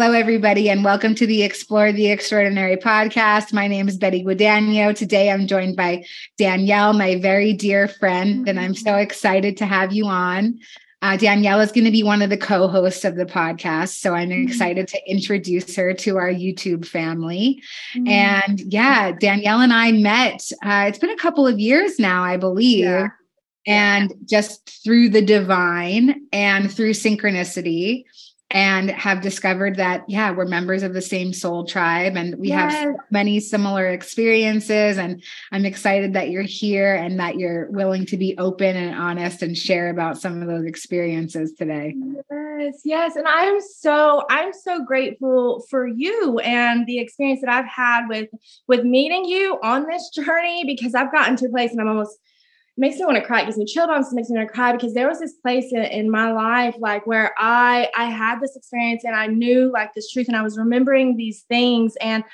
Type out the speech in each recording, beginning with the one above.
Hello, everybody, and welcome to the Explore the Extraordinary podcast. My name is Betty Guadagno. Today I'm joined by Danielle, my very dear friend, and I'm so excited to have you on. Uh, Danielle is going to be one of the co hosts of the podcast. So I'm mm-hmm. excited to introduce her to our YouTube family. Mm-hmm. And yeah, Danielle and I met, uh, it's been a couple of years now, I believe. Yeah. And just through the divine and through synchronicity, and have discovered that yeah we're members of the same soul tribe and we yes. have many similar experiences and i'm excited that you're here and that you're willing to be open and honest and share about some of those experiences today yes yes and i'm so i'm so grateful for you and the experience that i've had with with meeting you on this journey because i've gotten to a place and i'm almost makes me want to cry. It gives me chill bumps. It makes me want to cry because there was this place in, in my life, like where I I had this experience and I knew like this truth and I was remembering these things and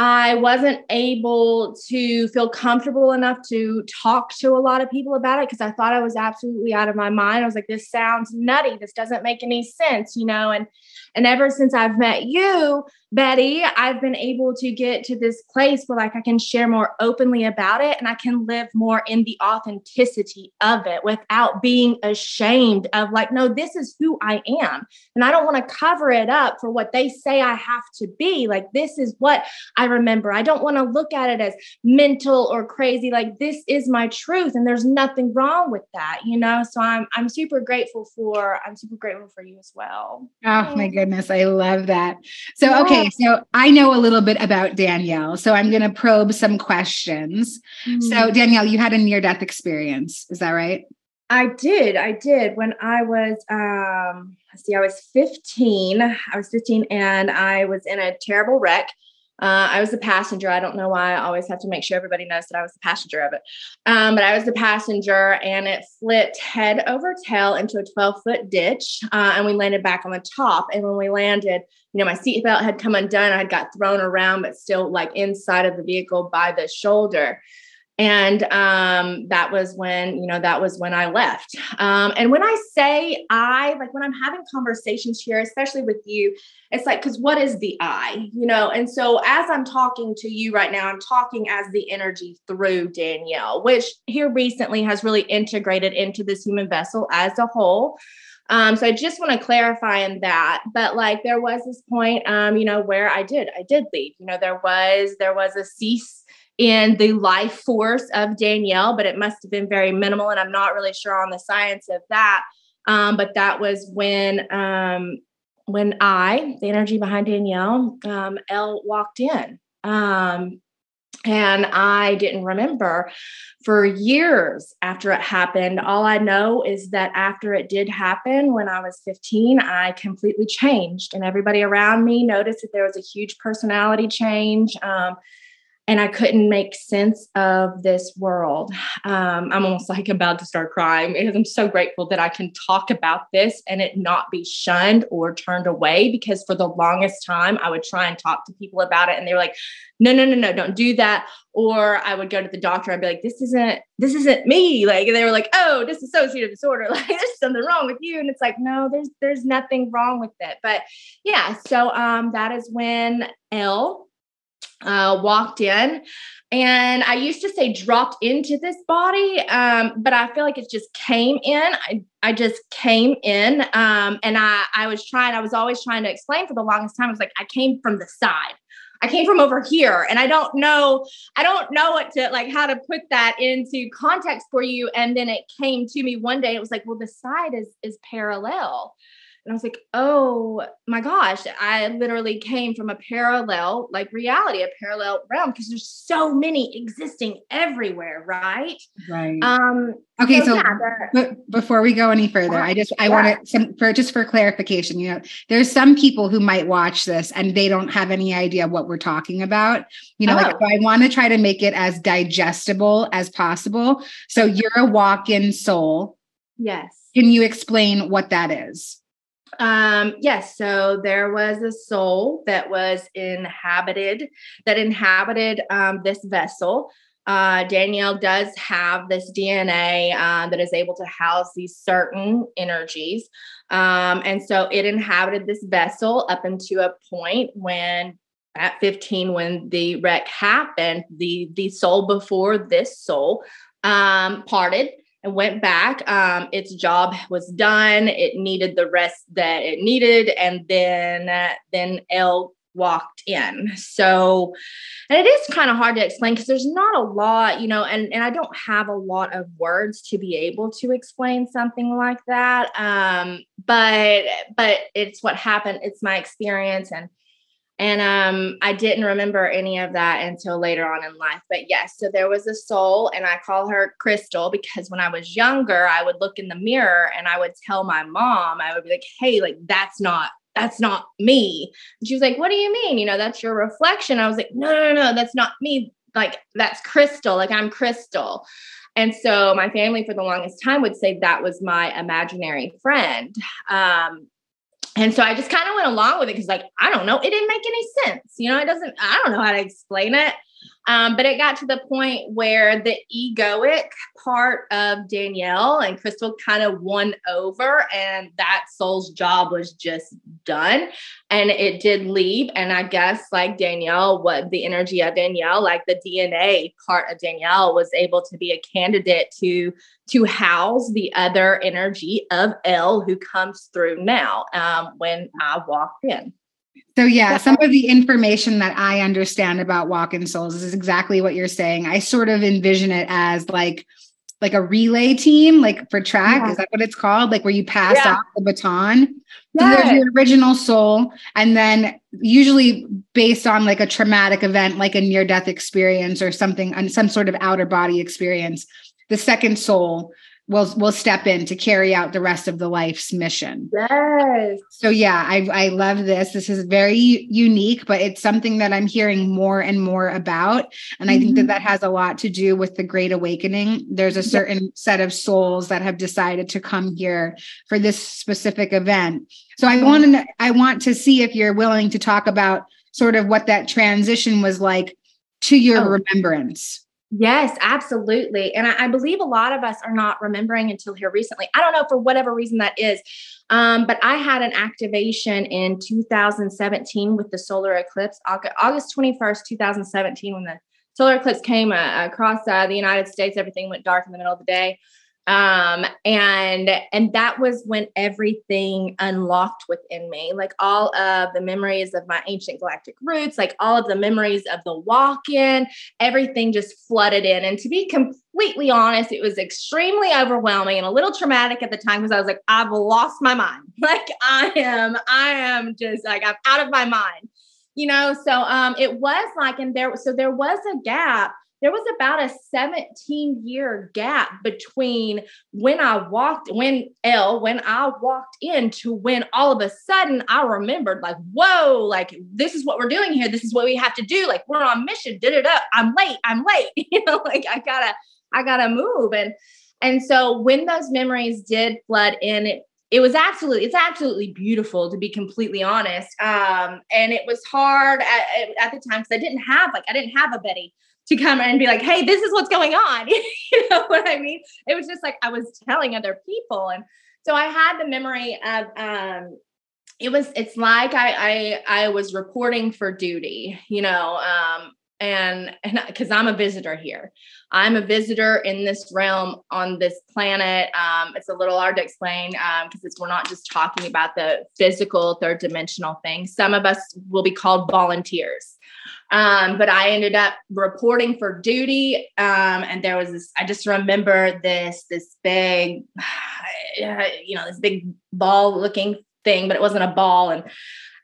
I wasn't able to feel comfortable enough to talk to a lot of people about it because I thought I was absolutely out of my mind. I was like, this sounds nutty. This doesn't make any sense, you know. And and ever since I've met you, Betty, I've been able to get to this place where like I can share more openly about it and I can live more in the authenticity of it without being ashamed of like, no, this is who I am. And I don't want to cover it up for what they say I have to be. Like, this is what I remember. I don't want to look at it as mental or crazy. Like, this is my truth. And there's nothing wrong with that, you know? So I'm I'm super grateful for I'm super grateful for you as well. Oh my goodness. I love that. So okay. Okay, so I know a little bit about Danielle, so I'm going to probe some questions. Mm. So, Danielle, you had a near death experience, is that right? I did. I did when I was um let's see I was 15. I was 15 and I was in a terrible wreck uh, I was the passenger. I don't know why I always have to make sure everybody knows that I was the passenger of it. Um, but I was the passenger and it flipped head over tail into a 12 foot ditch. Uh, and we landed back on the top. And when we landed, you know, my seatbelt had come undone. I had got thrown around, but still like inside of the vehicle by the shoulder and um, that was when you know that was when i left um, and when i say i like when i'm having conversations here especially with you it's like because what is the i you know and so as i'm talking to you right now i'm talking as the energy through danielle which here recently has really integrated into this human vessel as a whole um, so I just want to clarify in that. But like there was this point, um, you know, where I did, I did leave. You know, there was there was a cease in the life force of Danielle, but it must have been very minimal. And I'm not really sure on the science of that. Um, but that was when um, when I, the energy behind Danielle, um, walked in. Um, and I didn't remember for years after it happened. All I know is that after it did happen, when I was 15, I completely changed. And everybody around me noticed that there was a huge personality change. Um, and I couldn't make sense of this world. Um, I'm almost like about to start crying because I'm so grateful that I can talk about this and it not be shunned or turned away. Because for the longest time, I would try and talk to people about it, and they were like, "No, no, no, no, don't do that." Or I would go to the doctor and be like, "This isn't, this isn't me." Like, and they were like, "Oh, dissociative disorder. Like, there's something wrong with you." And it's like, no, there's, there's nothing wrong with it. But yeah, so um, that is when Elle uh, walked in and I used to say dropped into this body, um, but I feel like it just came in. I, I just came in um, and I, I was trying, I was always trying to explain for the longest time. I was like, I came from the side. I came from over here and I don't know, I don't know what to like how to put that into context for you. And then it came to me one day, it was like, well, the side is is parallel. And I was like, oh my gosh, I literally came from a parallel, like reality, a parallel realm, because there's so many existing everywhere, right? Right. Um, okay, so, so yeah, before we go any further, I just I yeah. want to some for just for clarification, you know, there's some people who might watch this and they don't have any idea what we're talking about. You know, oh. like I want to try to make it as digestible as possible. So you're a walk-in soul. Yes. Can you explain what that is? Um, yes, so there was a soul that was inhabited, that inhabited um, this vessel. uh, Danielle does have this DNA uh, that is able to house these certain energies. Um, and so it inhabited this vessel up into a point when at 15 when the wreck happened the the soul before this soul um, parted and went back um, its job was done it needed the rest that it needed and then uh, then El walked in. So, and it is kind of hard to explain because there's not a lot, you know, and, and I don't have a lot of words to be able to explain something like that. Um, but, but it's what happened. It's my experience. And, and um, I didn't remember any of that until later on in life. But yes, so there was a soul, and I call her Crystal because when I was younger, I would look in the mirror and I would tell my mom, I would be like, hey, like that's not that's not me. And she was like, What do you mean? You know, that's your reflection. I was like, No, no, no, that's not me. Like, that's Crystal. Like, I'm Crystal. And so my family for the longest time would say that was my imaginary friend. Um, and so I just kind of went along with it because, like, I don't know, it didn't make any sense. You know, it doesn't, I don't know how to explain it. Um, but it got to the point where the egoic part of Danielle and Crystal kind of won over, and that soul's job was just done. And it did leave. And I guess, like Danielle, what the energy of Danielle, like the DNA part of Danielle, was able to be a candidate to to house the other energy of L who comes through now um, when I walked in. So yeah, some of the information that I understand about walk-in souls is exactly what you're saying. I sort of envision it as like like a relay team, like for track. Yeah. Is that what it's called? Like where you pass yeah. off the baton. So there's your original soul, and then usually based on like a traumatic event, like a near-death experience or something, and some sort of outer body experience. The second soul will will step in to carry out the rest of the life's mission. Yes. So yeah, I I love this. This is very unique, but it's something that I'm hearing more and more about, and I think that mm-hmm. that has a lot to do with the Great Awakening. There's a certain set of souls that have decided to come here for this specific event. So I want to I want to see if you're willing to talk about sort of what that transition was like to your oh. remembrance. Yes, absolutely. And I, I, believe a lot of us are not remembering until here recently. I don't know for whatever reason that is. Um, but I had an activation in 2017 with the solar eclipse, August 21st, 2017, when the solar eclipse came uh, across uh, the United States. Everything went dark in the middle of the day um and and that was when everything unlocked within me like all of the memories of my ancient galactic roots like all of the memories of the walk-in everything just flooded in. And to be completely honest it was extremely overwhelming and a little traumatic at the time because i was like i've lost my mind. Like i am i am just like i'm out of my mind you know? So um it was like and there so there was a gap there was about a 17 year gap between when I walked, when L, when I walked in to when all of a sudden I remembered, like, whoa, like this is what we're doing here. This is what we have to do. Like, we're on mission. Did it up. I'm late. I'm late. you know, like I gotta, I gotta move. And and so when those memories did flood in, it it was absolutely it's absolutely beautiful to be completely honest um and it was hard at, at the time because i didn't have like i didn't have a betty to come and be like, hey, this is what's going on. you know what I mean? It was just like I was telling other people. And so I had the memory of um it was it's like I I I was reporting for duty, you know, um and and because I'm a visitor here. I'm a visitor in this realm on this planet. Um, it's a little hard to explain because um, we're not just talking about the physical third dimensional thing. Some of us will be called volunteers. Um, but I ended up reporting for duty. Um, and there was this, I just remember this, this big, you know, this big ball looking thing, but it wasn't a ball. And,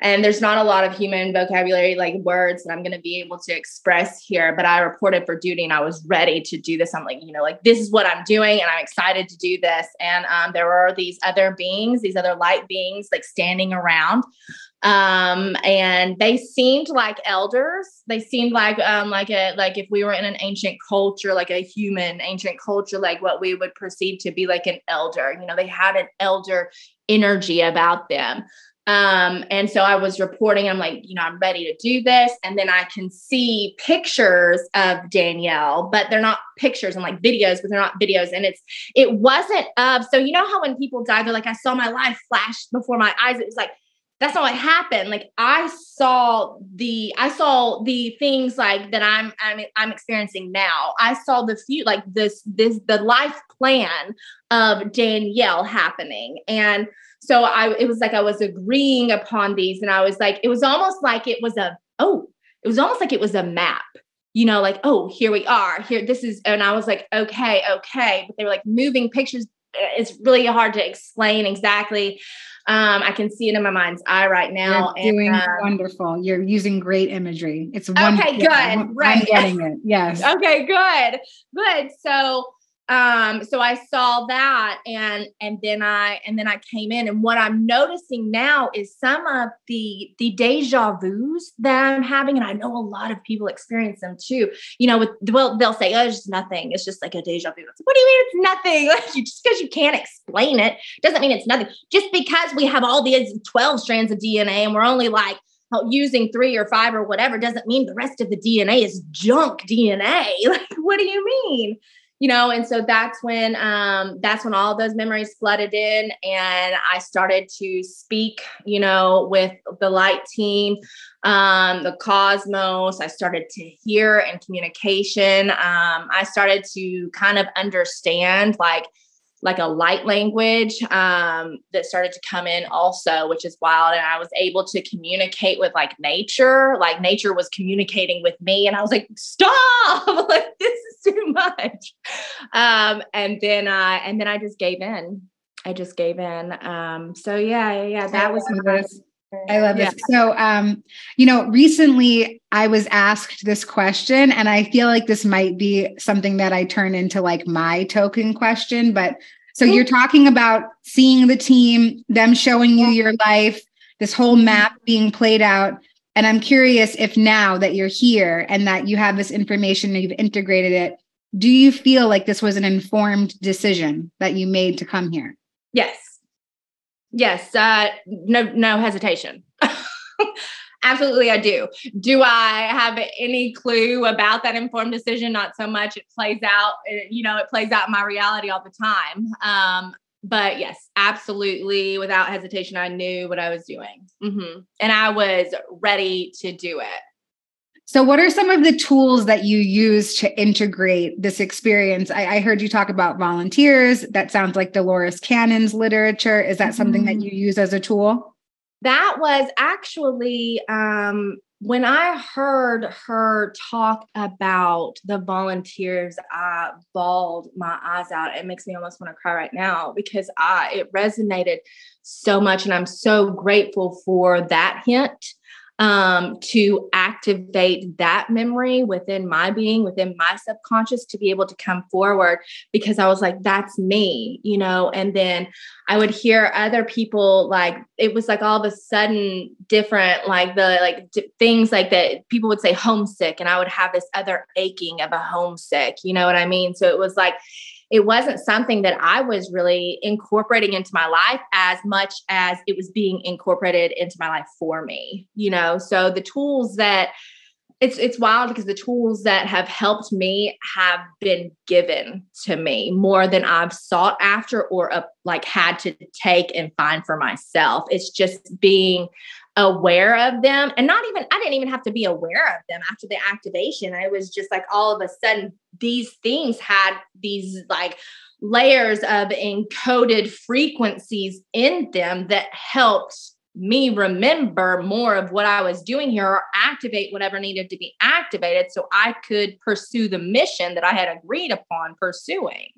and there's not a lot of human vocabulary like words that I'm going to be able to express here, but I reported for duty and I was ready to do this. I'm like, you know, like this is what I'm doing and I'm excited to do this. And um, there were these other beings, these other light beings like standing around um, and they seemed like elders. They seemed like um, like a like if we were in an ancient culture, like a human ancient culture, like what we would perceive to be like an elder. You know, they had an elder energy about them. Um, and so I was reporting, I'm like, you know, I'm ready to do this. And then I can see pictures of Danielle, but they're not pictures and like videos, but they're not videos. And it's, it wasn't of, so you know how when people die, they're like, I saw my life flash before my eyes. It was like, that's not what happened. Like I saw the, I saw the things like that I'm, I'm, I'm experiencing now. I saw the few, like this, this, the life plan of Danielle happening. And so I it was like I was agreeing upon these and I was like it was almost like it was a oh it was almost like it was a map you know like oh here we are here this is and I was like okay okay but they were like moving pictures it's really hard to explain exactly um, I can see it in my mind's eye right now. You're doing um, wonderful. You're using great imagery. It's wonderful. okay. Good. I'm, right. I'm getting it. Yes. okay. Good. Good. So um so i saw that and and then i and then i came in and what i'm noticing now is some of the the deja vus that i'm having and i know a lot of people experience them too. You know with well they'll say oh it's just nothing. It's just like a deja vu. Like, what do you mean it's nothing? Just because you can't explain it doesn't mean it's nothing. Just because we have all these 12 strands of dna and we're only like using three or five or whatever doesn't mean the rest of the dna is junk dna like what do you mean you know and so that's when um that's when all those memories flooded in and i started to speak you know with the light team um the cosmos. I started to hear and communication. Um i started to kind of understand like like a light language um, that started to come in also, which is wild. And I was able to communicate with like nature, like nature was communicating with me. And I was like, stop, like this is too much. Um, and then I, and then I just gave in. I just gave in. Um, so yeah, yeah, that was I love this. Yeah. So, um, you know, recently I was asked this question, and I feel like this might be something that I turn into like my token question. But so you're talking about seeing the team, them showing you your life, this whole mm-hmm. map being played out. And I'm curious if now that you're here and that you have this information and you've integrated it, do you feel like this was an informed decision that you made to come here? Yes. Yes, uh, no, no hesitation. Absolutely, I do. Do I have any clue about that informed decision? Not so much. It plays out, you know, it plays out in my reality all the time. Um, but yes, absolutely, without hesitation, I knew what I was doing, mm-hmm. and I was ready to do it. So, what are some of the tools that you use to integrate this experience? I, I, heard you talk about volunteers. That sounds like Dolores Cannon's literature. Is that something mm-hmm. that you use as a tool? That was actually um, when I heard her talk about the volunteers. I bawled my eyes out. It makes me almost want to cry right now because I it resonated so much, and I'm so grateful for that hint um, to activate that memory within my being, within my subconscious to be able to come forward because I was like, that's me, you know. And then I would hear other people like, it was like all of a sudden different, like the like d- things like that people would say homesick, and I would have this other aching of a homesick, you know what I mean? So it was like, it wasn't something that I was really incorporating into my life as much as it was being incorporated into my life for me, you know. So the tools that it's it's wild because the tools that have helped me have been given to me more than I've sought after or uh, like had to take and find for myself. It's just being aware of them and not even I didn't even have to be aware of them after the activation. I was just like all of a sudden these things had these like layers of encoded frequencies in them that helped me remember more of what I was doing here or activate whatever needed to be activated so I could pursue the mission that I had agreed upon pursuing.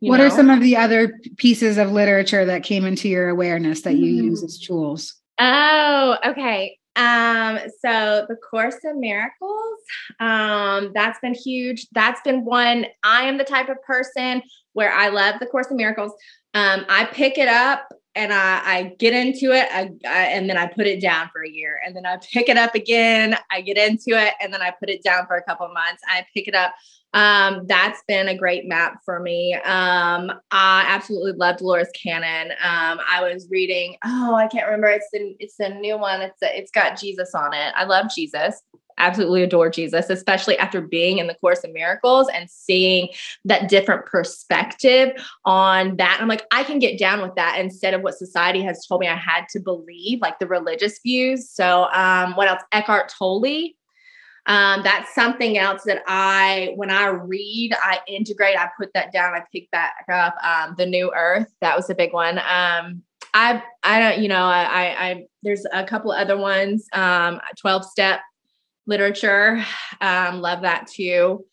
what know? are some of the other pieces of literature that came into your awareness that you mm. use as tools? Oh, okay. Um, so the Course in Miracles, um, that's been huge. That's been one. I am the type of person where I love the Course in Miracles. Um, I pick it up and I, I get into it, I, I, and then I put it down for a year, and then I pick it up again. I get into it, and then I put it down for a couple months. I pick it up. Um, that's been a great map for me. Um, I absolutely love Dolores Cannon. Um, I was reading, oh, I can't remember. It's the it's the new one. It's a, it's got Jesus on it. I love Jesus absolutely adore Jesus, especially after being in the Course of Miracles and seeing that different perspective on that. I'm like, I can get down with that instead of what society has told me I had to believe, like the religious views. So, um, what else? Eckhart Tolle. Um, that's something else that I, when I read, I integrate, I put that down, I pick that up. Um, the New Earth, that was a big one. Um, I, I don't, you know, I, I, there's a couple other ones. Um, 12 step literature. Um, love that too.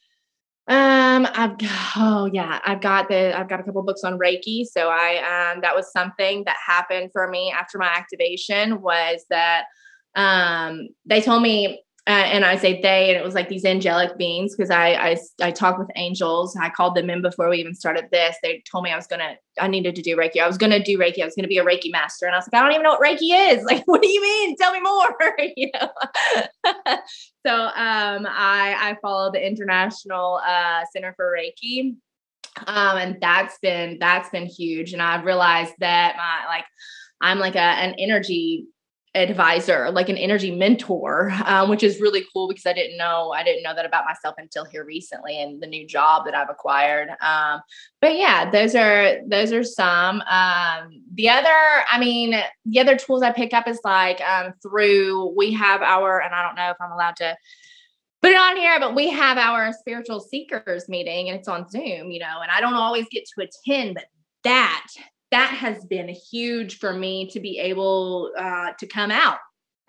Um, I've oh yeah, I've got the I've got a couple books on Reiki. So I um that was something that happened for me after my activation was that um they told me uh, and I say they, and it was like these angelic beings because I, I I talked with angels. I called them in before we even started this. They told me I was gonna, I needed to do Reiki. I was gonna do Reiki. I was gonna be a Reiki master, and I was like, I don't even know what Reiki is. Like, what do you mean? Tell me more. you know. so um, I I follow the International uh, Center for Reiki, um, and that's been that's been huge. And I've realized that my like I'm like a an energy advisor, like an energy mentor, um, which is really cool because I didn't know I didn't know that about myself until here recently and the new job that I've acquired. Um, but yeah, those are those are some. Um, the other, I mean, the other tools I pick up is like um, through we have our, and I don't know if I'm allowed to put it on here, but we have our spiritual seekers meeting and it's on Zoom, you know, and I don't always get to attend, but that that has been huge for me to be able uh, to come out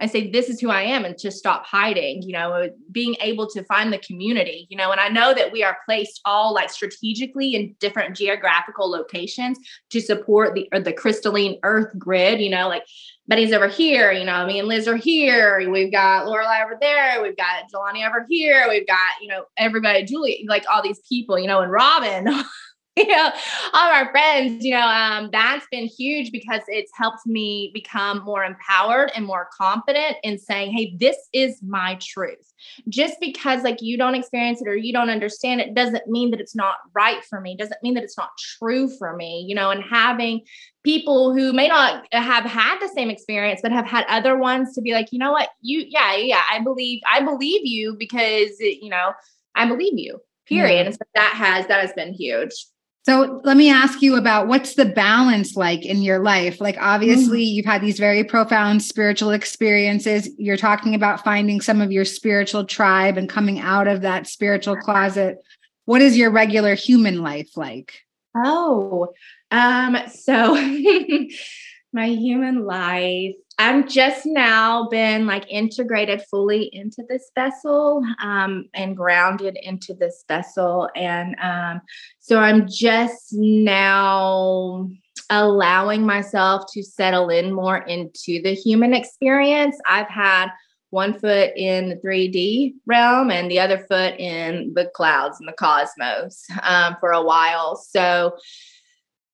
I say, this is who I am, and to stop hiding, you know, being able to find the community, you know, and I know that we are placed all like strategically in different geographical locations to support the the crystalline earth grid, you know, like Betty's over here, you know, me and Liz are here. We've got Lorelai over there. We've got Jelani over here. We've got, you know, everybody, Julie, like all these people, you know, and Robin. you know, all our friends, you know, um, that's been huge because it's helped me become more empowered and more confident in saying, hey, this is my truth. Just because like you don't experience it or you don't understand it doesn't mean that it's not right for me, doesn't mean that it's not true for me, you know, and having people who may not have had the same experience but have had other ones to be like, you know what, you, yeah, yeah, I believe, I believe you because, it, you know, I believe you period. Yeah. And so that has, that has been huge. So let me ask you about what's the balance like in your life? Like, obviously, mm. you've had these very profound spiritual experiences. You're talking about finding some of your spiritual tribe and coming out of that spiritual closet. What is your regular human life like? Oh, um, so my human life I'm just now been like integrated fully into this vessel um, and grounded into this vessel. And um, so I'm just now allowing myself to settle in more into the human experience. I've had one foot in the 3D realm and the other foot in the clouds and the cosmos um, for a while. So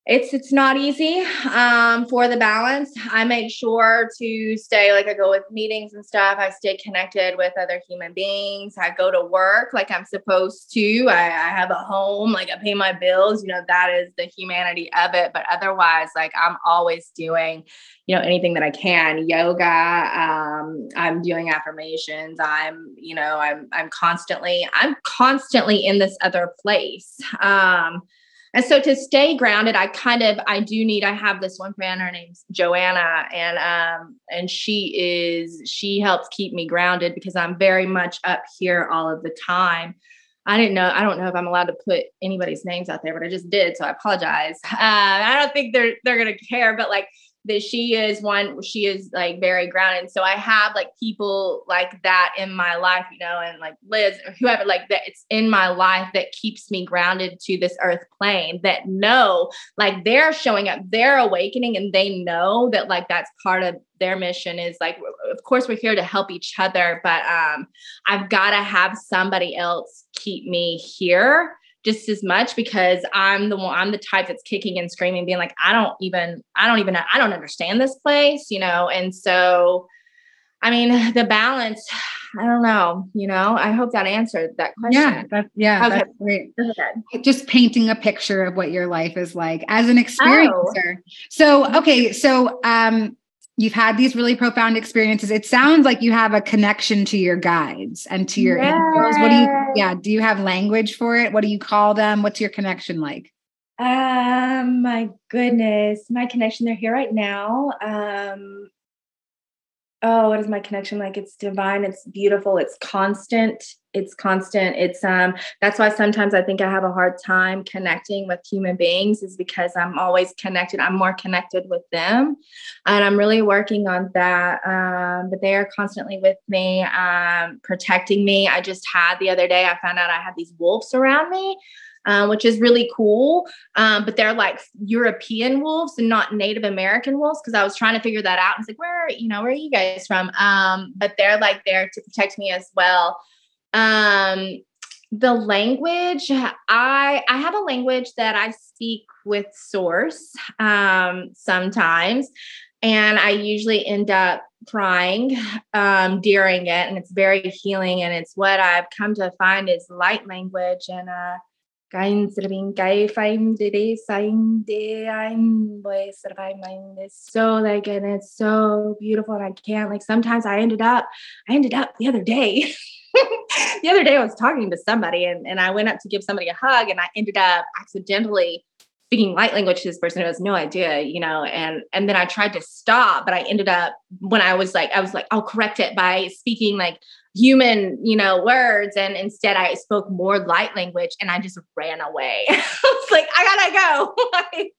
it's it's not easy um, for the balance. I make sure to stay like I go with meetings and stuff. I stay connected with other human beings. I go to work like I'm supposed to. I, I have a home, like I pay my bills. You know that is the humanity of it. But otherwise, like I'm always doing, you know, anything that I can. Yoga. Um, I'm doing affirmations. I'm, you know, I'm I'm constantly I'm constantly in this other place. Um, and so to stay grounded, I kind of I do need I have this one friend, her name's Joanna, and um and she is she helps keep me grounded because I'm very much up here all of the time. I didn't know. I don't know if I'm allowed to put anybody's names out there, but I just did, so I apologize. Uh, I don't think they're they're gonna care, but like that she is one she is like very grounded. So i have like people like that in my life you know and like liz or whoever like that it's in my life that keeps me grounded to this earth plane that know like they're showing up they're awakening and they know that like that's part of their mission is like of course we're here to help each other but um i've got to have somebody else keep me here just as much because I'm the one, I'm the type that's kicking and screaming, being like, I don't even, I don't even, I don't understand this place, you know? And so I mean, the balance, I don't know, you know, I hope that answered that question. Yeah, that's, yeah, okay. that's great. Okay. Just painting a picture of what your life is like as an experiencer. Oh. So, okay, so um, you've had these really profound experiences. It sounds like you have a connection to your guides and to your yes. angels. What do you, yeah, do you have language for it? What do you call them? What's your connection like? Um, my goodness, my connection, they're here right now. Um, oh what is my connection like it's divine it's beautiful it's constant it's constant it's um that's why sometimes i think i have a hard time connecting with human beings is because i'm always connected i'm more connected with them and i'm really working on that um but they are constantly with me um protecting me i just had the other day i found out i had these wolves around me um, which is really cool. Um, but they're like European wolves and not Native American wolves because I was trying to figure that out. And it's like, where, you know, where are you guys from? Um, but they're like there to protect me as well. Um, the language, I I have a language that I speak with source um, sometimes. And I usually end up crying um, during it, and it's very healing. And it's what I've come to find is light language. And uh, so like and it's so beautiful and I can't like sometimes I ended up I ended up the other day the other day I was talking to somebody and, and I went up to give somebody a hug and I ended up accidentally speaking light language to this person who has no idea, you know, and and then I tried to stop, but I ended up when I was like, I was like, I'll correct it by speaking like human, you know, words. And instead I spoke more light language and I just ran away. I was like, I gotta go. like,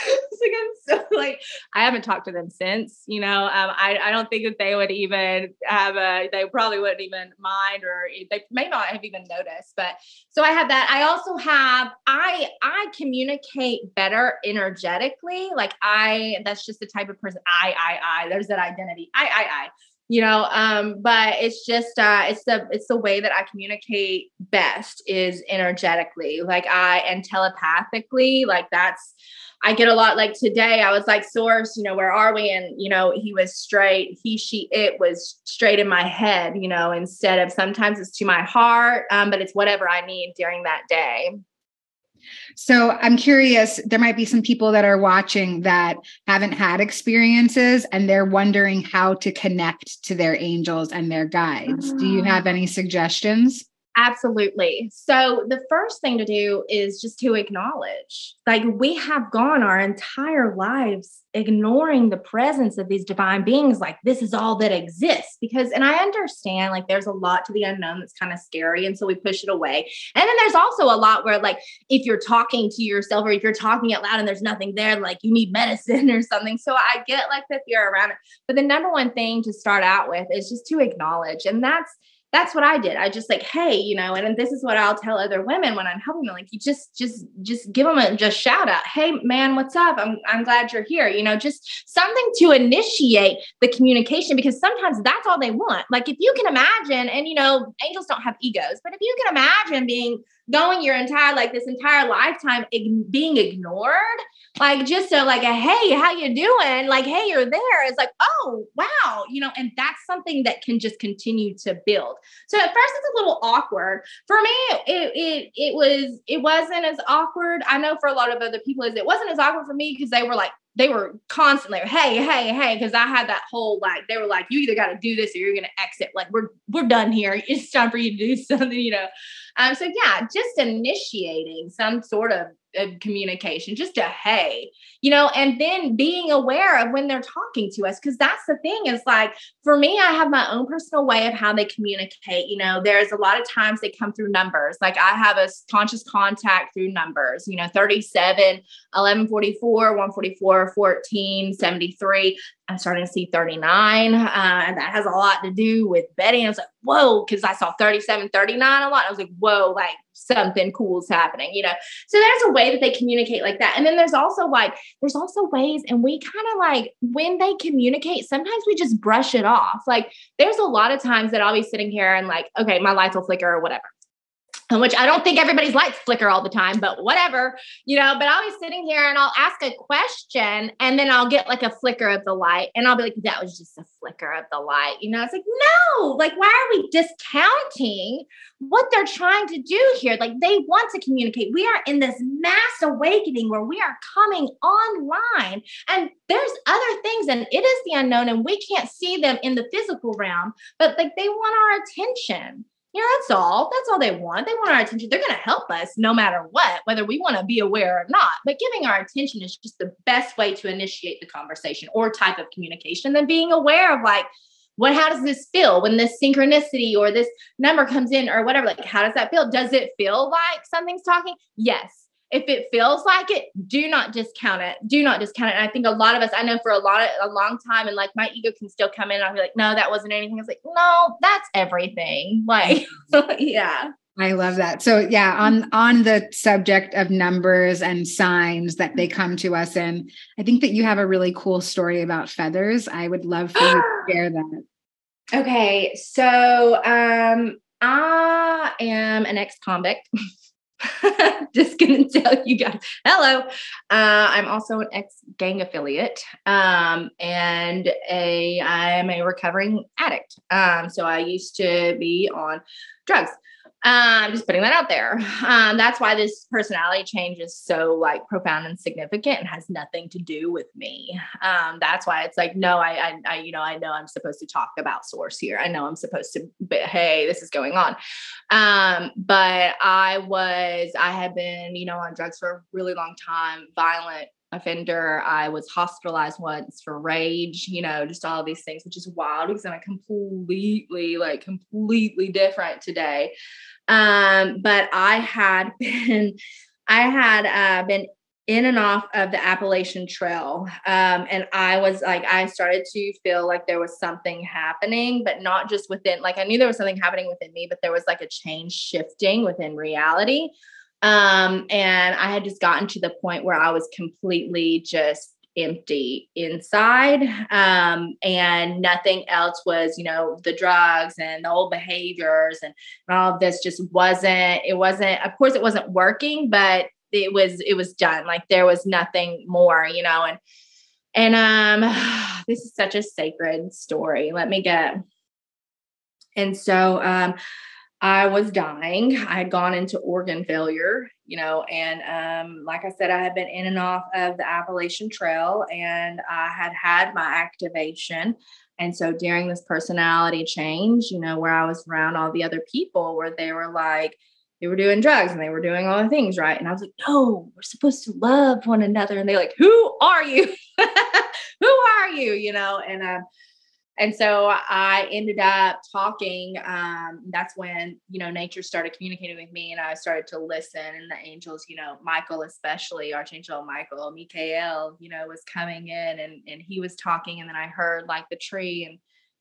like, I'm so like, I haven't talked to them since, you know, um, I, I don't think that they would even have a, they probably wouldn't even mind, or they may not have even noticed, but so I have that. I also have, I, I communicate better energetically. Like I, that's just the type of person I, I, I, there's that identity. I, I, I you know um but it's just uh it's the it's the way that i communicate best is energetically. Like i and telepathically like that's i get a lot like today i was like source you know where are we? And you know he was straight he she it was straight in my head you know instead of sometimes it's to my heart um but it's whatever i need during that day so I'm curious, there might be some people that are watching that haven't had experiences and they're wondering how to connect to their angels and their guides. Do you ah. have any suggestions? Absolutely. So, the first thing to do is just to acknowledge like we have gone our entire lives ignoring the presence of these divine beings, like this is all that exists. Because, and I understand like there's a lot to the unknown that's kind of scary. And so we push it away. And then there's also a lot where, like, if you're talking to yourself or if you're talking out loud and there's nothing there, like you need medicine or something. So, I get like the fear around it. But the number one thing to start out with is just to acknowledge. And that's, that's what I did. I just like, hey, you know, and, and this is what I'll tell other women when I'm helping them. Like, you just, just, just give them a just shout out. Hey, man, what's up? I'm, I'm glad you're here. You know, just something to initiate the communication because sometimes that's all they want. Like, if you can imagine, and you know, angels don't have egos, but if you can imagine being going your entire like this entire lifetime ig- being ignored? Like just so like a hey how you doing? Like hey you're there. It's like oh wow you know and that's something that can just continue to build. So at first it's a little awkward. For me it it, it was it wasn't as awkward. I know for a lot of other people is it wasn't as awkward for me because they were like they were constantly hey hey hey because i had that whole like they were like you either got to do this or you're gonna exit. Like we're we're done here. It's time for you to do something you know? Um so yeah just initiating some sort of communication, just a hey, you know, and then being aware of when they're talking to us. Cause that's the thing is like, for me, I have my own personal way of how they communicate. You know, there's a lot of times they come through numbers. Like I have a conscious contact through numbers, you know, 37, 1144, 144, 14, 73. I'm starting to see 39. Uh, and that has a lot to do with Betty. And I was like, whoa, because I saw 37, 39 a lot. I was like, whoa, like something cool is happening, you know? So there's a way that they communicate like that. And then there's also like, there's also ways, and we kind of like when they communicate, sometimes we just brush it off. Like there's a lot of times that I'll be sitting here and like, okay, my lights will flicker or whatever which I don't think everybody's lights flicker all the time, but whatever, you know. But I'll be sitting here and I'll ask a question and then I'll get like a flicker of the light and I'll be like, that was just a flicker of the light. You know, it's like, no, like, why are we discounting what they're trying to do here? Like, they want to communicate. We are in this mass awakening where we are coming online and there's other things and it is the unknown and we can't see them in the physical realm, but like they want our attention. Yeah, that's all. That's all they want. They want our attention. They're going to help us no matter what, whether we want to be aware or not. But giving our attention is just the best way to initiate the conversation or type of communication than being aware of like, what, how does this feel when this synchronicity or this number comes in or whatever? Like, how does that feel? Does it feel like something's talking? Yes. If it feels like it, do not discount it. Do not discount it. And I think a lot of us, I know for a lot of a long time, and like my ego can still come in and I'll be like, no, that wasn't anything. I was like, no, that's everything. Like, yeah. I love that. So yeah, on on the subject of numbers and signs that they come to us in, I think that you have a really cool story about feathers. I would love for you to share that. Okay, so um I am an ex-convict. just gonna tell you guys. Hello. Uh, i'm also an ex-gang affiliate um, and a i'm a recovering addict. Um, so i used to be on drugs um, I'm just putting that out there. Um, that's why this personality change is so like profound and significant and has nothing to do with me. Um, that's why it's like, no, I, I, I, you know, I know I'm supposed to talk about source here. I know I'm supposed to, but hey, this is going on. Um, but I was, I had been, you know, on drugs for a really long time, violent offender. I was hospitalized once for rage, you know, just all these things, which is wild because I'm a completely, like, completely different today. Um, but I had been, I had uh, been in and off of the Appalachian Trail. Um, and I was like, I started to feel like there was something happening, but not just within, like, I knew there was something happening within me, but there was like a change shifting within reality. Um, and I had just gotten to the point where I was completely just empty inside. Um, and nothing else was you know the drugs and the old behaviors and, all of this just wasn't it wasn't of course it wasn't working but it was it was done. Like there was nothing more you know and and um this is such a sacred story. Let me get and so um I was dying. I had gone into organ failure, you know, and um, like I said, I had been in and off of the Appalachian Trail and I had had my activation. And so during this personality change, you know, where I was around all the other people where they were like, they were doing drugs and they were doing all the things right. And I was like, no, we're supposed to love one another. And they're like, who are you? who are you? You know, and um, and so I ended up talking. Um, that's when, you know, nature started communicating with me and I started to listen. And the angels, you know, Michael, especially Archangel Michael, Michael, you know, was coming in and, and he was talking. And then I heard like the tree and,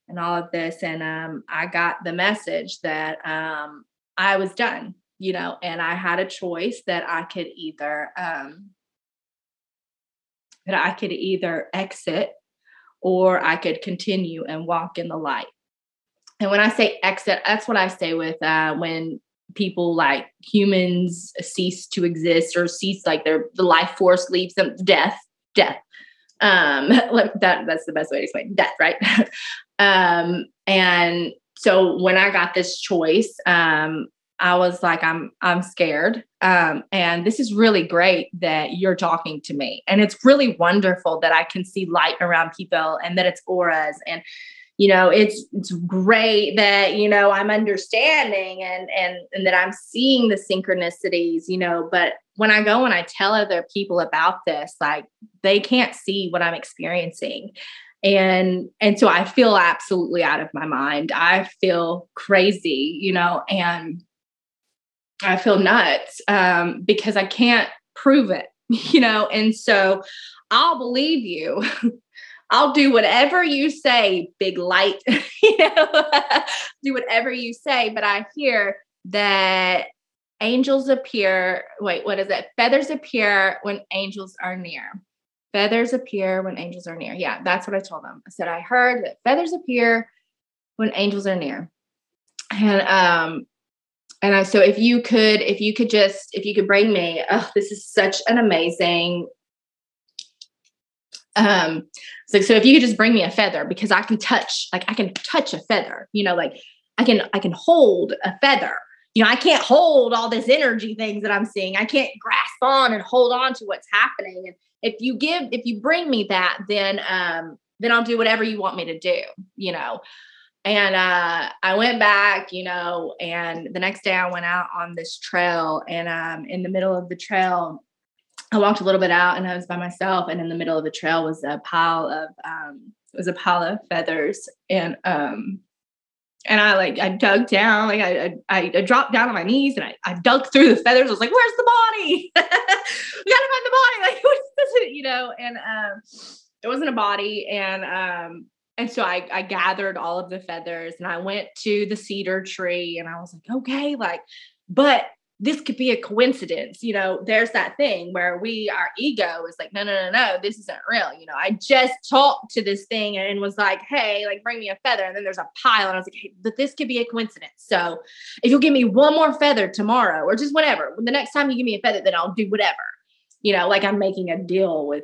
and all of this. And um, I got the message that um, I was done, you know, and I had a choice that I could either, um, that I could either exit or I could continue and walk in the light. And when I say exit, that's what I say with uh, when people like humans cease to exist or cease like their the life force leaves them death death um that that's the best way to explain death right um and so when i got this choice um I was like, I'm I'm scared. Um, and this is really great that you're talking to me. And it's really wonderful that I can see light around people and that it's auras. And you know, it's it's great that, you know, I'm understanding and and and that I'm seeing the synchronicities, you know, but when I go and I tell other people about this, like they can't see what I'm experiencing and and so i feel absolutely out of my mind i feel crazy you know and I feel nuts um, because I can't prove it, you know? And so I'll believe you. I'll do whatever you say, big light, you know, do whatever you say. But I hear that angels appear. Wait, what is it? Feathers appear when angels are near. Feathers appear when angels are near. Yeah, that's what I told them. I said, I heard that feathers appear when angels are near. And um, and I, so if you could, if you could just, if you could bring me, oh, this is such an amazing. Um, so, so if you could just bring me a feather because I can touch, like I can touch a feather, you know, like I can, I can hold a feather. You know, I can't hold all this energy things that I'm seeing. I can't grasp on and hold on to what's happening. And if you give, if you bring me that, then, um, then I'll do whatever you want me to do, you know. And uh, I went back, you know, and the next day I went out on this trail. And um, in the middle of the trail, I walked a little bit out and I was by myself. And in the middle of the trail was a pile of, um, was a pile of feathers. And, um, and I like, I dug down, like I, I, I dropped down on my knees and I, I dug through the feathers. I was like, where's the body? we gotta find the body. Like, what is this? You know, and, um, it wasn't a body. And, um, and so I, I gathered all of the feathers and I went to the cedar tree and I was like, okay, like, but this could be a coincidence. You know, there's that thing where we, our ego is like, no, no, no, no, this isn't real. You know, I just talked to this thing and was like, hey, like, bring me a feather. And then there's a pile. And I was like, hey, but this could be a coincidence. So if you'll give me one more feather tomorrow or just whatever, the next time you give me a feather, then I'll do whatever. You know, like I'm making a deal with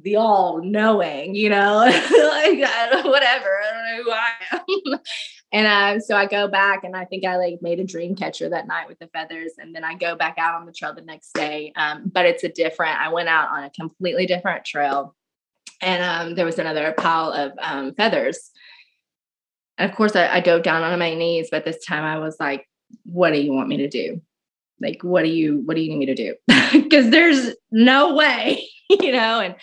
the all knowing, you know, like whatever. I don't know who I am. and uh, so I go back and I think I like made a dream catcher that night with the feathers. And then I go back out on the trail the next day. Um, but it's a different, I went out on a completely different trail. And um, there was another pile of um, feathers. And of course, I, I dove down on my knees, but this time I was like, what do you want me to do? Like, what do you, what do you need me to do? Because there's no way you know, and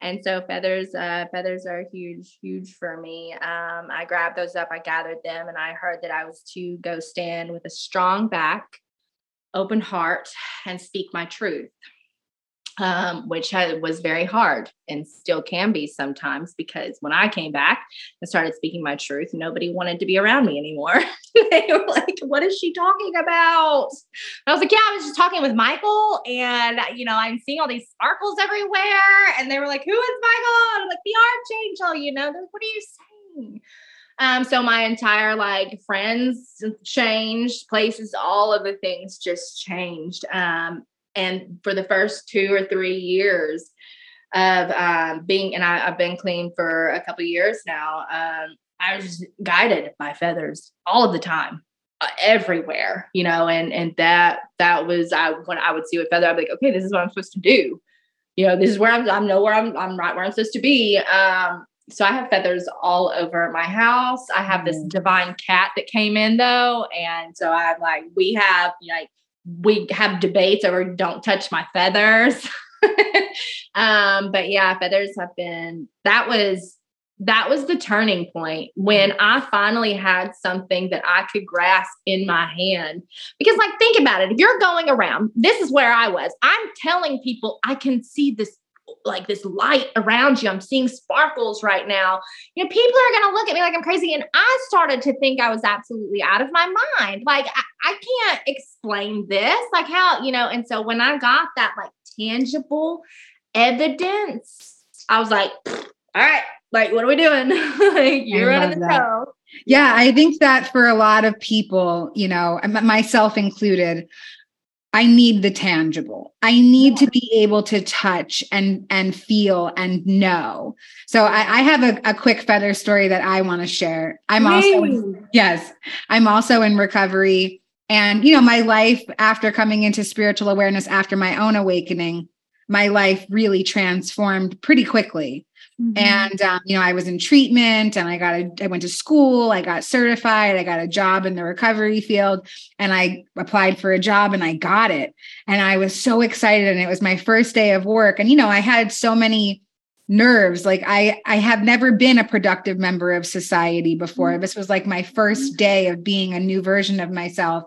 and so feathers, uh, feathers are huge, huge for me. Um, I grabbed those up, I gathered them, and I heard that I was to go stand with a strong back, open heart, and speak my truth um, which was very hard and still can be sometimes because when I came back and started speaking my truth, nobody wanted to be around me anymore. they were like, What is she talking about? And I was like, Yeah, I was just talking with Michael, and you know, I'm seeing all these sparkles everywhere. And they were like, Who is Michael? And I'm like, The archangel, you know, like, what are you saying? Um, so my entire like friends changed, places, all of the things just changed. Um, and for the first two or three years of um, being, and I, have been clean for a couple years now, um, I was guided by feathers all of the time. Uh, everywhere, you know, and and that that was I when I would see a feather, I'd be like, okay, this is what I'm supposed to do. You know, this is where I'm. I'm know where I'm. I'm right where I'm supposed to be. Um, so I have feathers all over my house. I have this mm. divine cat that came in though, and so I'm like, we have like we have debates over don't touch my feathers. um, but yeah, feathers have been that was that was the turning point when mm-hmm. I finally had something that I could grasp in my hand. Because, like, think about it. If you're going around, this is where I was. I'm telling people I can see this like this light around you. I'm seeing sparkles right now. You know, people are going to look at me like I'm crazy. And I started to think I was absolutely out of my mind. Like, I, I can't explain this. Like, how, you know, and so when I got that like tangible evidence, I was like, all right, like, what are we doing? like, you're running the show. Yeah, I think that for a lot of people, you know, myself included, I need the tangible. I need to be able to touch and and feel and know. So I, I have a, a, quick feather story that I want to share. I'm also in, yes, I'm also in recovery. And you know, my life after coming into spiritual awareness after my own awakening, my life really transformed pretty quickly. Mm-hmm. And um, you know, I was in treatment, and I got a, I went to school, I got certified, I got a job in the recovery field, and I applied for a job, and I got it, and I was so excited, and it was my first day of work, and you know, I had so many nerves. Like i i have never been a productive member of society before. Mm-hmm. this was like my first day of being a new version of myself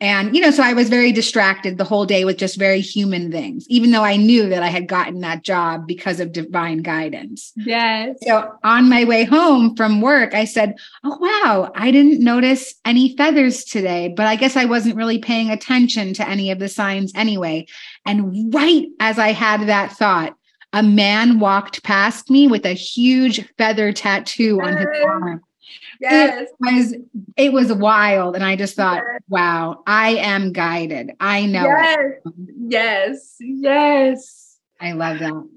and, you know, so I was very distracted the whole day with just very human things, even though I knew that I had gotten that job because of divine guidance. Yes. So on my way home from work, I said, Oh, wow, I didn't notice any feathers today, but I guess I wasn't really paying attention to any of the signs anyway. And right as I had that thought, a man walked past me with a huge feather tattoo on his arm Yes. It was it was wild. And I just thought, yes. wow, I am guided. I know. Yes. It. Yes. Yes. I love that. But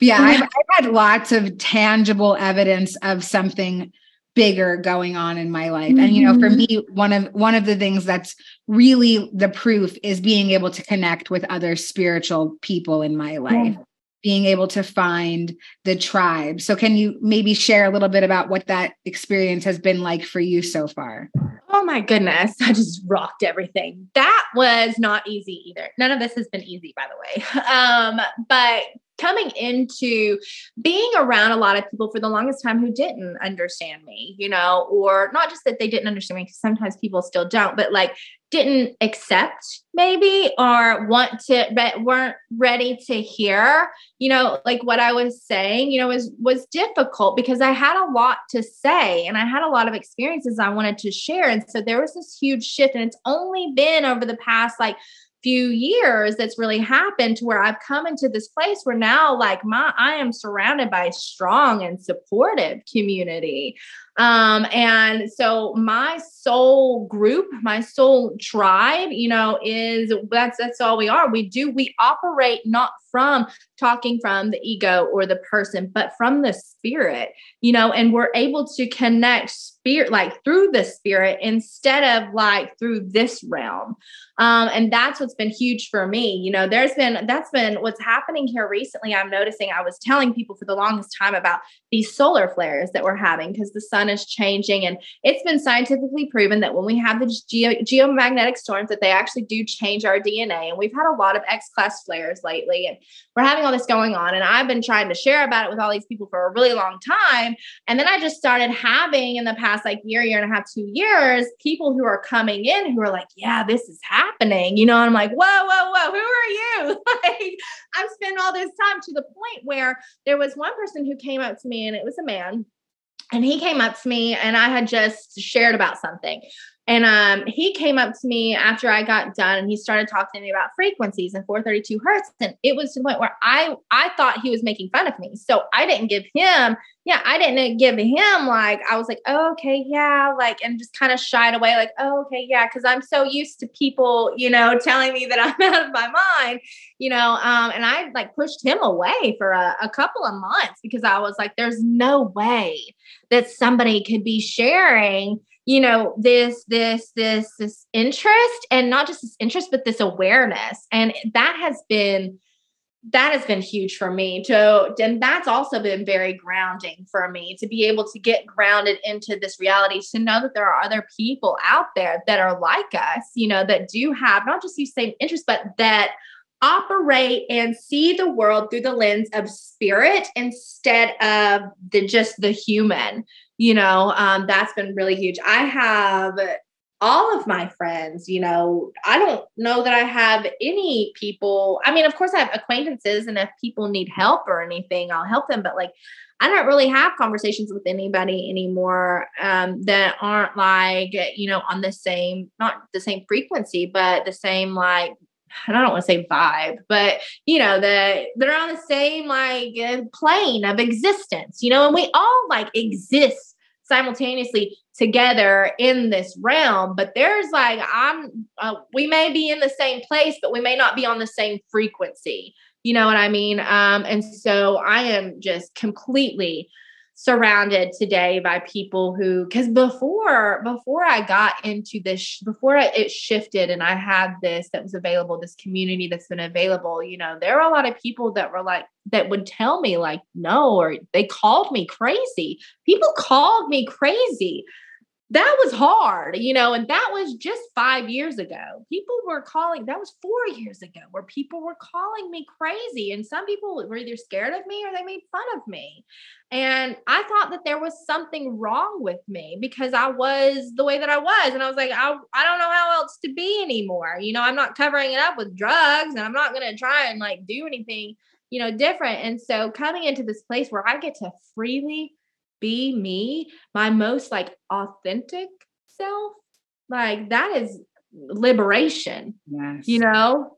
yeah, I've, I've had lots of tangible evidence of something bigger going on in my life. And you know, for mm-hmm. me, one of one of the things that's really the proof is being able to connect with other spiritual people in my life. Yeah being able to find the tribe. So, can you maybe share a little bit about what that experience has been like for you so far? Oh my goodness, I just rocked everything. That was not easy either. None of this has been easy, by the way. Um, but coming into being around a lot of people for the longest time who didn't understand me, you know, or not just that they didn't understand me, because sometimes people still don't, but like didn't accept maybe or want to but weren't ready to hear you know like what i was saying you know was was difficult because i had a lot to say and i had a lot of experiences i wanted to share. And so there was this huge shift and it's only been over the past like few years that's really happened to where I've come into this place where now like my I am surrounded by strong and supportive community um, and so my soul group, my soul tribe, you know, is that's that's all we are. We do we operate not from talking from the ego or the person, but from the spirit, you know, and we're able to connect spirit like through the spirit instead of like through this realm. Um, and that's what's been huge for me. You know, there's been that's been what's happening here recently. I'm noticing I was telling people for the longest time about these solar flares that we're having because the sun is changing. And it's been scientifically proven that when we have the geo- geomagnetic storms, that they actually do change our DNA. And we've had a lot of X class flares lately. And we're having all this going on. And I've been trying to share about it with all these people for a really long time. And then I just started having in the past like year, year and a half, two years, people who are coming in who are like, yeah, this is happening. You know, and I'm like, whoa, whoa, whoa, who are you? like, I'm spending all this time to the point where there was one person who came up to me and it was a man and he came up to me and I had just shared about something. And um, he came up to me after I got done and he started talking to me about frequencies and 432 hertz. And it was to the point where I I thought he was making fun of me. So I didn't give him, yeah, I didn't give him like, I was like, oh, okay, yeah, like, and just kind of shied away, like, oh, okay, yeah, because I'm so used to people, you know, telling me that I'm out of my mind, you know. Um, and I like pushed him away for a, a couple of months because I was like, there's no way that somebody could be sharing you know this this this this interest and not just this interest but this awareness. And that has been that has been huge for me to and that's also been very grounding for me to be able to get grounded into this reality to know that there are other people out there that are like us you know that do have not just these same interests but that operate and see the world through the lens of spirit instead of the just the human you know um, that's been really huge. I have all of my friends you know i don't know that i have any people i mean of course i have acquaintances and if people need help or anything i'll help them but like i don't really have conversations with anybody anymore um, that aren't like you know on the same not the same frequency but the same like I don't want to say vibe, but you know, that they're on the same like uh, plane of existence, you know, and we all like exist simultaneously together in this realm but there's like i'm uh, we may be in the same place but we may not be on the same frequency you know what i mean? Um and so i am just completely surrounded today by people who because before before i got into this before it shifted and i had this that was available this community that's been available you know there were a lot of people that were like that would tell me like no or they called me crazy. People called me crazy that was hard, you know, and that was just five years ago. People were calling, that was four years ago, where people were calling me crazy. And some people were either scared of me or they made fun of me. And I thought that there was something wrong with me because I was the way that I was. And I was like, I, I don't know how else to be anymore. You know, I'm not covering it up with drugs and I'm not going to try and like do anything, you know, different. And so coming into this place where I get to freely be me, my most like authentic self, like that is liberation. Yes. You know?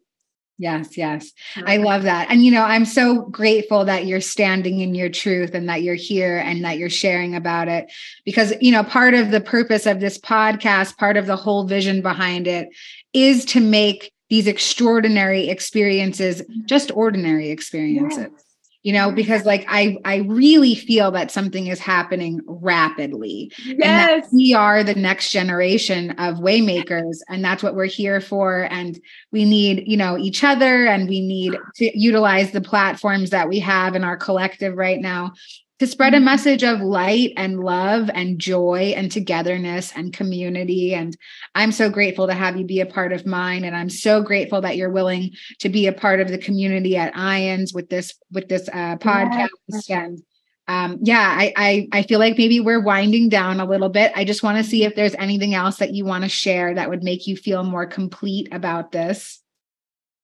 Yes, yes. I love that. And, you know, I'm so grateful that you're standing in your truth and that you're here and that you're sharing about it. Because, you know, part of the purpose of this podcast, part of the whole vision behind it is to make these extraordinary experiences just ordinary experiences. Yes you know because like i i really feel that something is happening rapidly. Yes. we are the next generation of waymakers and that's what we're here for. And we need you know each other and we need to utilize the platforms that we have in our collective right now to spread a mm-hmm. message of light and love and joy and togetherness and community. And I'm so grateful to have you be a part of mine. And I'm so grateful that you're willing to be a part of the community at IANDS with this with this uh, podcast. Yes. And um, yeah, I, I I feel like maybe we're winding down a little bit. I just want to see if there's anything else that you want to share that would make you feel more complete about this.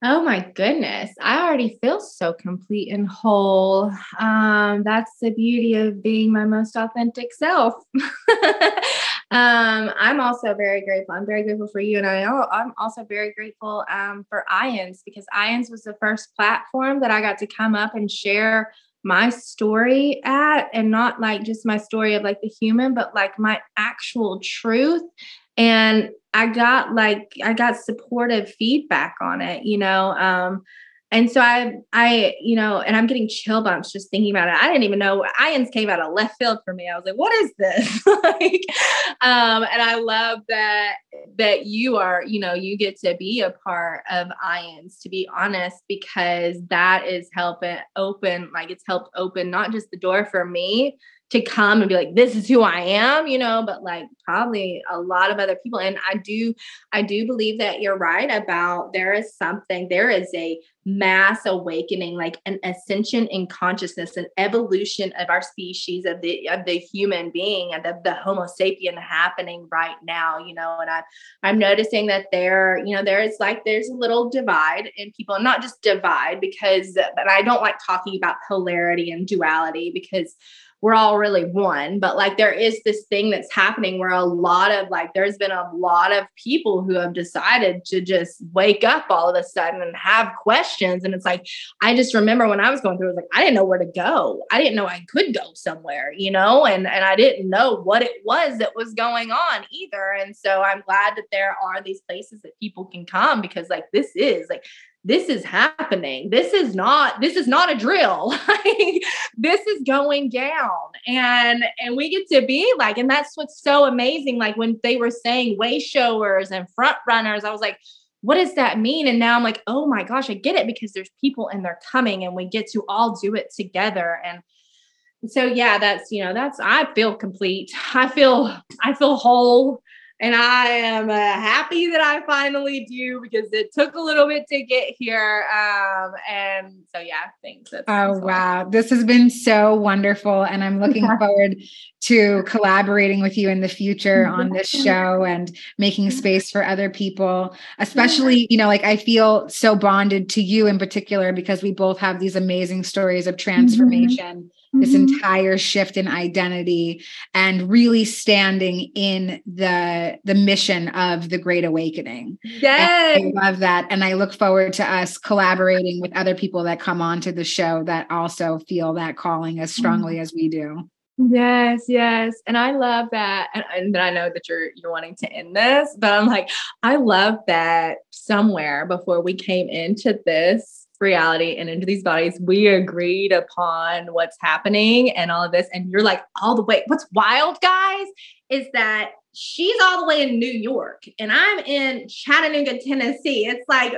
Oh my goodness. I already feel so complete and whole. Um, that's the beauty of being my most authentic self. um, I'm also very grateful. I'm very grateful for you. And I, I'm also very grateful um, for IANDS because IANDS was the first platform that I got to come up and share my story at and not like just my story of like the human but like my actual truth and I got like I got supportive feedback on it, you know. Um, and so I I you know, and I'm getting chill bumps just thinking about it. I didn't even know IANDS came out of left field for me. I was like, what is this? like, um, and I love that that you are, you know, you get to be a part of IANDS. to be honest, because that is helping open, like it's helped open not just the door for me to come and be like this is who i am you know but like probably a lot of other people. And i do i do believe that you're right about there is something there is a mass awakening like an ascension in consciousness an evolution of our species of the of the human being and the, the homo sapien happening right now you know and i i'm noticing that there you know there is like there's a little divide in people not just divide because but i don't like talking about polarity and duality because we're all really one but like there is this thing that's happening where a lot of like there's been a lot of people who have decided to just wake up all of a sudden and have questions and it's like i just remember when i was going through it was like i didn't know where to go. I didn't know i could go somewhere you know? And and i didn't know what it was that was going on either. And so i'm glad that there are these places that people can come because like this is like this is happening. This is not this is not a drill. This is going down. And and we get to be like and that's what's so amazing. Like when they were saying way showers and front runners i was like what does that mean? And now i'm like oh my gosh i get it because there's people and they're coming and we get to all do it together. And so yeah that's you know that's i feel complete. I feel i feel whole and I am uh, happy that I finally do because it took a little bit to get here. Um, and so, yeah, thanks. That's, oh, wow. This has been so wonderful. And I'm looking forward to collaborating with you in the future on this show and making space for other people, especially, you know, like I feel so bonded to you in particular because we both have these amazing stories of mm-hmm. transformation. Mm-hmm this mm-hmm. entire shift in identity and really standing in the the mission of the great awakening yes and i love that and i look forward to us collaborating with other people that come on to the show that also feel that calling as strongly mm-hmm. as we do Yes, yes. And I love that. And, and I know that you're you're wanting to end this, but I'm like, I love that somewhere before we came into this reality and into these bodies, we agreed upon what's happening and all of this. And you're like, all the way. What's wild, guys, is that she's all the way in New York and I'm in Chattanooga, Tennessee. It's like,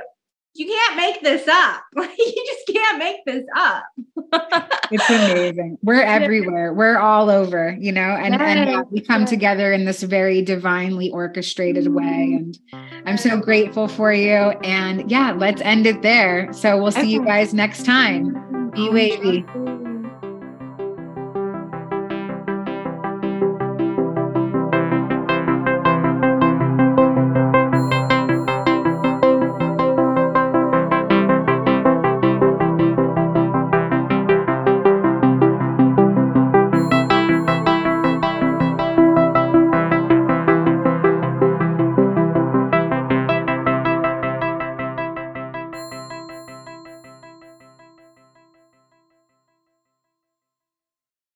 you can't make this up. you just can't make this up. it's amazing. We're everywhere. We're all over, you know, and, yes, and we come together in this very divinely orchestrated way. Mm-hmm. And I'm so grateful for you. And yeah, let's end it there. So we'll see you guys next time. Be oh wavy.